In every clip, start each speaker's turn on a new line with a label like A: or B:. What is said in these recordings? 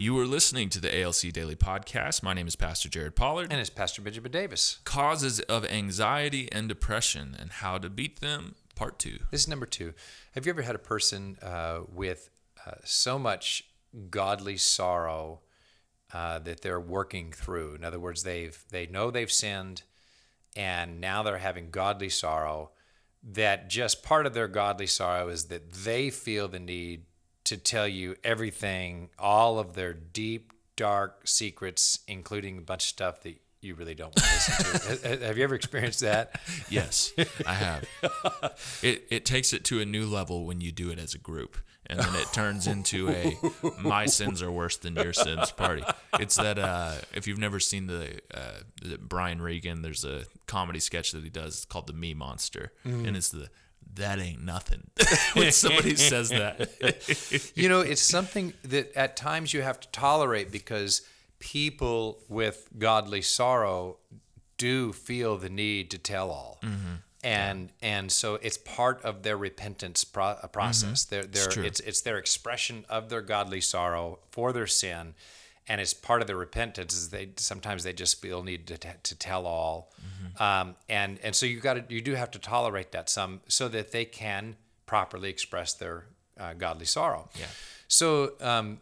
A: You are listening to the ALC Daily Podcast. My name is Pastor Jared Pollard.
B: And it's Pastor Benjamin Davis.
A: Causes of anxiety and depression and how to beat them, part two.
B: This is number two. Have you ever had a person uh, with uh, so much godly sorrow uh, that they're working through? In other words, they've they know they've sinned, and now they're having godly sorrow. That just part of their godly sorrow is that they feel the need to tell you everything, all of their deep, dark secrets, including a bunch of stuff that you really don't want to listen to. have you ever experienced that?
A: Yes, I have. It it takes it to a new level when you do it as a group, and then it turns into a my sins are worse than your sins party. It's that uh, if you've never seen the, uh, the Brian Regan, there's a comedy sketch that he does called the Me Monster, and it's the that ain't nothing when somebody says that.
B: you know, it's something that at times you have to tolerate because people with godly sorrow do feel the need to tell all.
A: Mm-hmm.
B: And and so it's part of their repentance pro- uh, process.
A: Mm-hmm.
B: They're, they're,
A: true.
B: it's it's their expression of their godly sorrow for their sin, and it's part of their repentance. Is they sometimes they just feel need to, t- to tell all,
A: Mm-hmm.
B: um, and and so you got to you do have to tolerate that some so that they can properly express their uh, godly sorrow.
A: Yeah.
B: So um,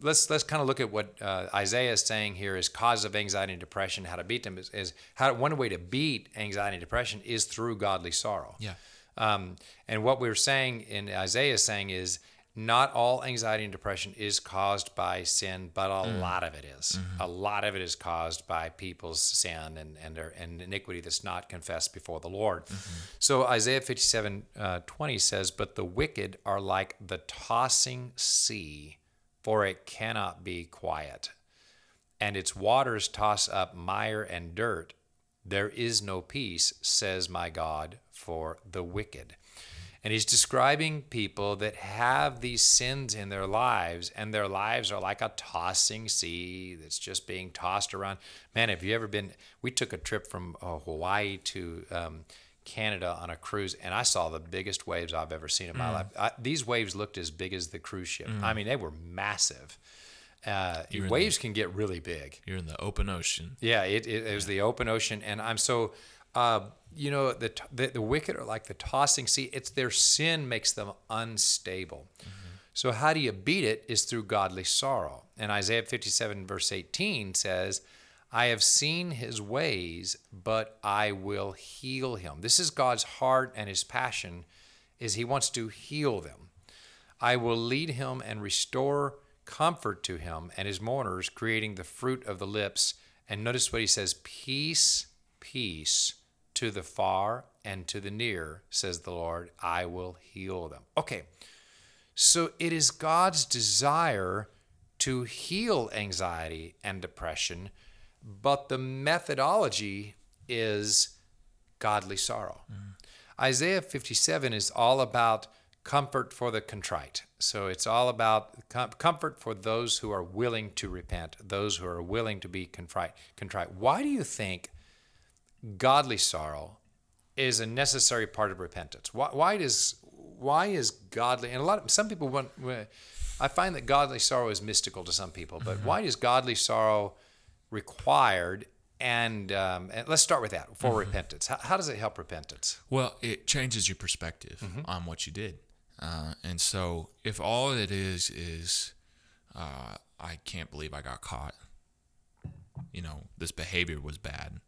B: let's let's kind of look at what uh, Isaiah is saying here is cause of anxiety and depression. How to beat them is, is how one way to beat anxiety and depression is through godly sorrow.
A: Yeah.
B: Um, and what we're saying in Isaiah is saying is not all anxiety and depression is caused by sin, but a mm. lot of it is. Mm-hmm. A lot of it is caused by people's sin and and, their, and iniquity that's not confessed before the Lord. Mm-hmm. So Isaiah 57 uh, 20 says, But the wicked are like the tossing sea, for it cannot be quiet. And its waters toss up mire and dirt. There is no peace, says my God, for the wicked. And he's describing people that have these sins in their lives, and their lives are like a tossing sea that's just being tossed around. Man, have you ever been? We took a trip from uh, Hawaii to um, Canada on a cruise, and I saw the biggest waves I've ever seen in my life. I, these waves looked as big as the cruise ship. I mean, they were massive. Uh, waves can get really big.
A: You're in the open ocean.
B: Yeah, it, it, it was the open ocean, and I'm so, uh, you know, the, the the wicked are like the tossing sea. It's their sin makes them unstable. So how do you beat it? Is through godly sorrow. And Isaiah 57 verse 18 says, "I have seen his ways, but I will heal him." This is God's heart and his passion, is He wants to heal them. I will lead him and restore comfort to him and his mourners, creating the fruit of the lips. And notice what he says peace, peace to the far and to the near, says the Lord. I will heal them. Okay, so it is God's desire to heal anxiety and depression, but the methodology is godly sorrow. Mm. Isaiah 57 is all about comfort for the contrite. So it's all about com- comfort for those who are willing to repent, those who are willing to be contrite. contrite. Why do you think godly sorrow is a necessary part of repentance? Why, why does why is godly and a lot of some people want I find that godly sorrow is mystical to some people, but why is godly sorrow required? And, um, and let's start with that for repentance. How, how does it help repentance?
A: Well, it changes your perspective on what you did. Uh, and so, if all it is is, uh, I can't believe I got caught, you know, this behavior was bad,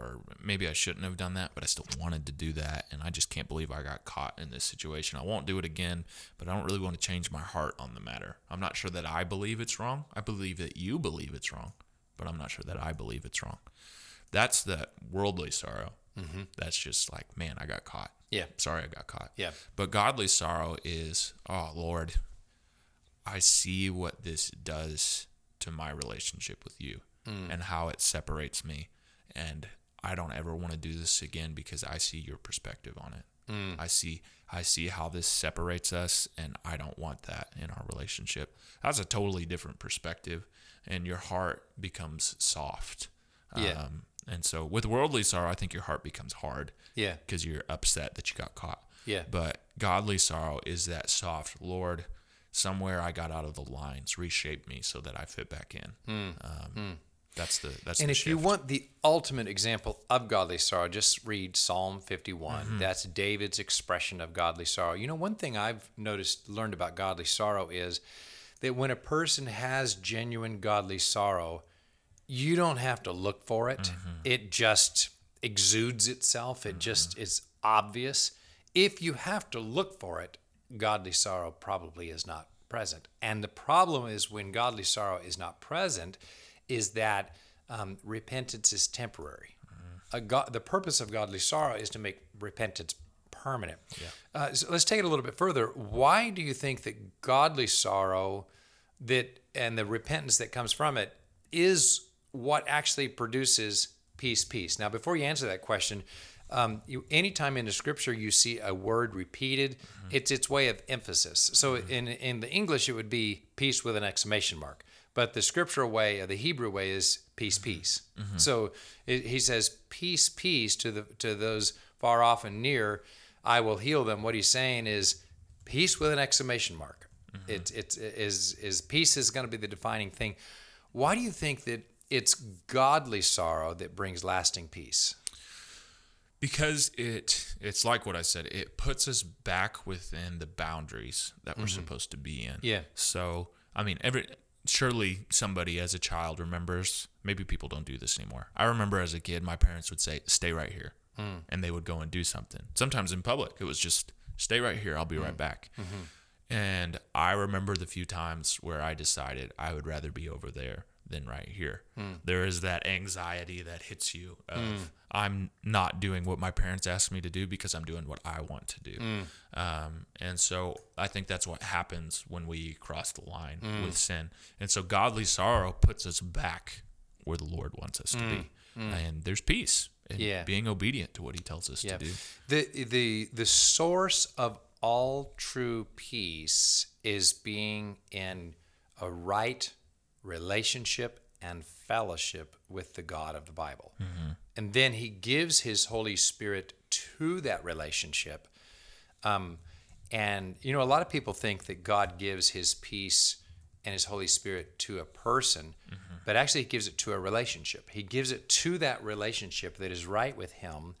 A: or maybe I shouldn't have done that, but I still wanted to do that. And I just can't believe I got caught in this situation. I won't do it again, but I don't really want to change my heart on the matter. I'm not sure that I believe it's wrong. I believe that you believe it's wrong, but I'm not sure that I believe it's wrong. That's the worldly sorrow. Mm-hmm. That's just like, man, I got caught.
B: Yeah.
A: Sorry, I got caught.
B: Yeah.
A: But godly sorrow is, oh Lord, I see what this does to my relationship with you mm. and how it separates me. And I don't ever want to do this again because I see your perspective on it. I see I see how this separates us and I don't want that in our relationship. That's a totally different perspective and your heart becomes soft.
B: Yeah.
A: Um, and so with worldly sorrow, I think your heart becomes hard
B: Yeah.
A: because you're upset that you got caught.
B: Yeah.
A: But godly sorrow is that soft, Lord, somewhere I got out of the lines, reshape me so that I fit back in. Um, That's the that's.
B: And
A: the
B: if you want the ultimate example of godly sorrow, just read Psalm 51.
A: Mm-hmm.
B: That's David's expression of godly sorrow. You know, one thing I've noticed, learned about godly sorrow is that when a person has genuine godly sorrow, you don't have to look for it.
A: Mm-hmm.
B: It just exudes itself, it just is obvious. If you have to look for it, godly sorrow probably is not present. And the problem is when godly sorrow is not present, is that um, repentance is temporary. A God, the purpose of godly sorrow is to make repentance permanent. Uh, so let's take it a little bit further. Why do you think that godly sorrow that and the repentance that comes from it is what actually produces peace peace now before you answer that question um, you anytime in the scripture you see a word repeated it's its way of emphasis so in in the english it would be peace with an exclamation mark but the scriptural way or the hebrew way is peace mm-hmm. peace mm-hmm. so it, he says peace peace to the to those far off and near i will heal them what he's saying is peace with an exclamation mark mm-hmm. it's it's is is peace is going to be the defining thing why do you think that it's godly sorrow that brings lasting peace
A: because it it's like what I said. It puts us back within the boundaries that we're supposed to be in.
B: Mm-hmm. Yeah.
A: So I mean, every surely somebody as a child remembers. Maybe people don't do this anymore. I remember as a kid, my parents would say, "Stay right here,"
B: Mm.
A: and they would go and do something. Sometimes in public, it was just, "Stay right here. I'll be
B: Mm.
A: right back."
B: Mm-hmm.
A: And I remember the few times where I decided I would rather be over there than right here. Hmm. There is that anxiety that hits you of hmm. I'm not doing what my parents asked me to do because I'm doing what I want to do. Hmm. Um, and so I think that's what happens when we cross the line with sin. And so godly sorrow puts us back where the Lord wants us to be. And there's peace in
B: Yeah.
A: being obedient to what he tells us to do.
B: The the the source of all true peace is being in a right relationship and fellowship with the God of the Bible. And then he gives his Holy Spirit to that relationship. Um, and you know, a lot of people think that God gives his peace and his Holy Spirit to a person, but actually he gives it to a relationship. He gives it to that relationship that is right with him,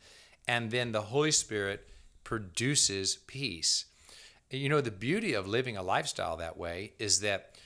B: and then the Holy Spirit produces peace. You know, the beauty of living a lifestyle that way is that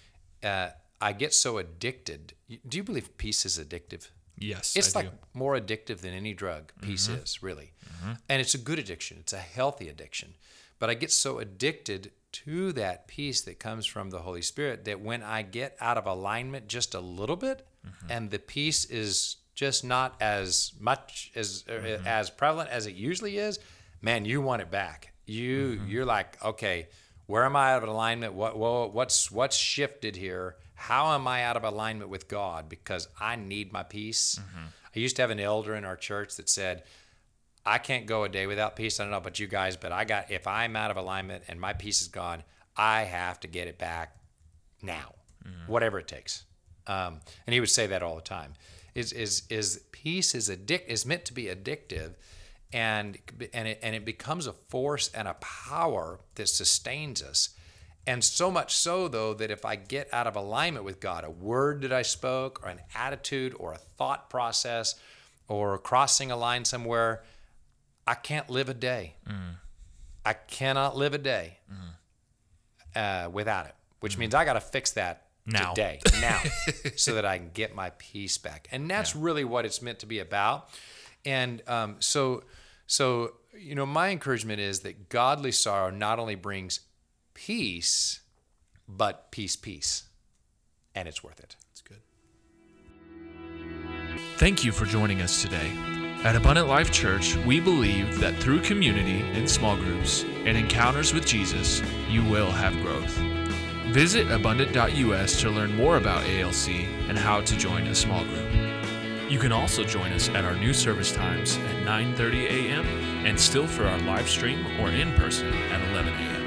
B: uh, I get so addicted. Do you believe peace is addictive?
A: Yes.
B: It's
A: I
B: like
A: do.
B: more addictive than any drug. Peace mm-hmm. is really, mm-hmm. and it's a good addiction. It's a healthy addiction. But I get so addicted to that peace that comes from the Holy Spirit that when I get out of alignment just a little bit, mm-hmm. and the peace is just not as much as uh, as prevalent as it usually is, man, you want it back. You you're like, okay, where am I out of alignment? What, what what's what's shifted here? How am I out of alignment with God? Because I need my peace. I used to have an elder in our church that said, I can't go a day without peace. I don't know about you guys, but I got if I'm out of alignment and my peace is gone, I have to get it back now, whatever it takes. Um, and he would say that all the time. Is is is peace is addict is meant to be addictive, and and it and it becomes a force and a power that sustains us. And so much so, though, that if I get out of alignment with God, a word that I spoke, or an attitude, or a thought process, or crossing a line somewhere, I can't live a day. Mm. I cannot live a day mm-hmm. uh, without it, which mm-hmm. means I got to fix that
A: Now.
B: today, now, so that I can get my peace back. And that's really what it's meant to be about. And um, so, so you know, my encouragement is that godly sorrow not only brings peace, but peace, peace, and it's worth it.
A: It's good. Thank you for joining us today. At Abundant Life Church, we believe that through community in small groups and encounters with Jesus, you will have growth. Visit abundant.us to learn more about ALC and how to join a small group. You can also join us at our new service times at 9:30 a.m. and still for our live stream or in person at 11 a.m.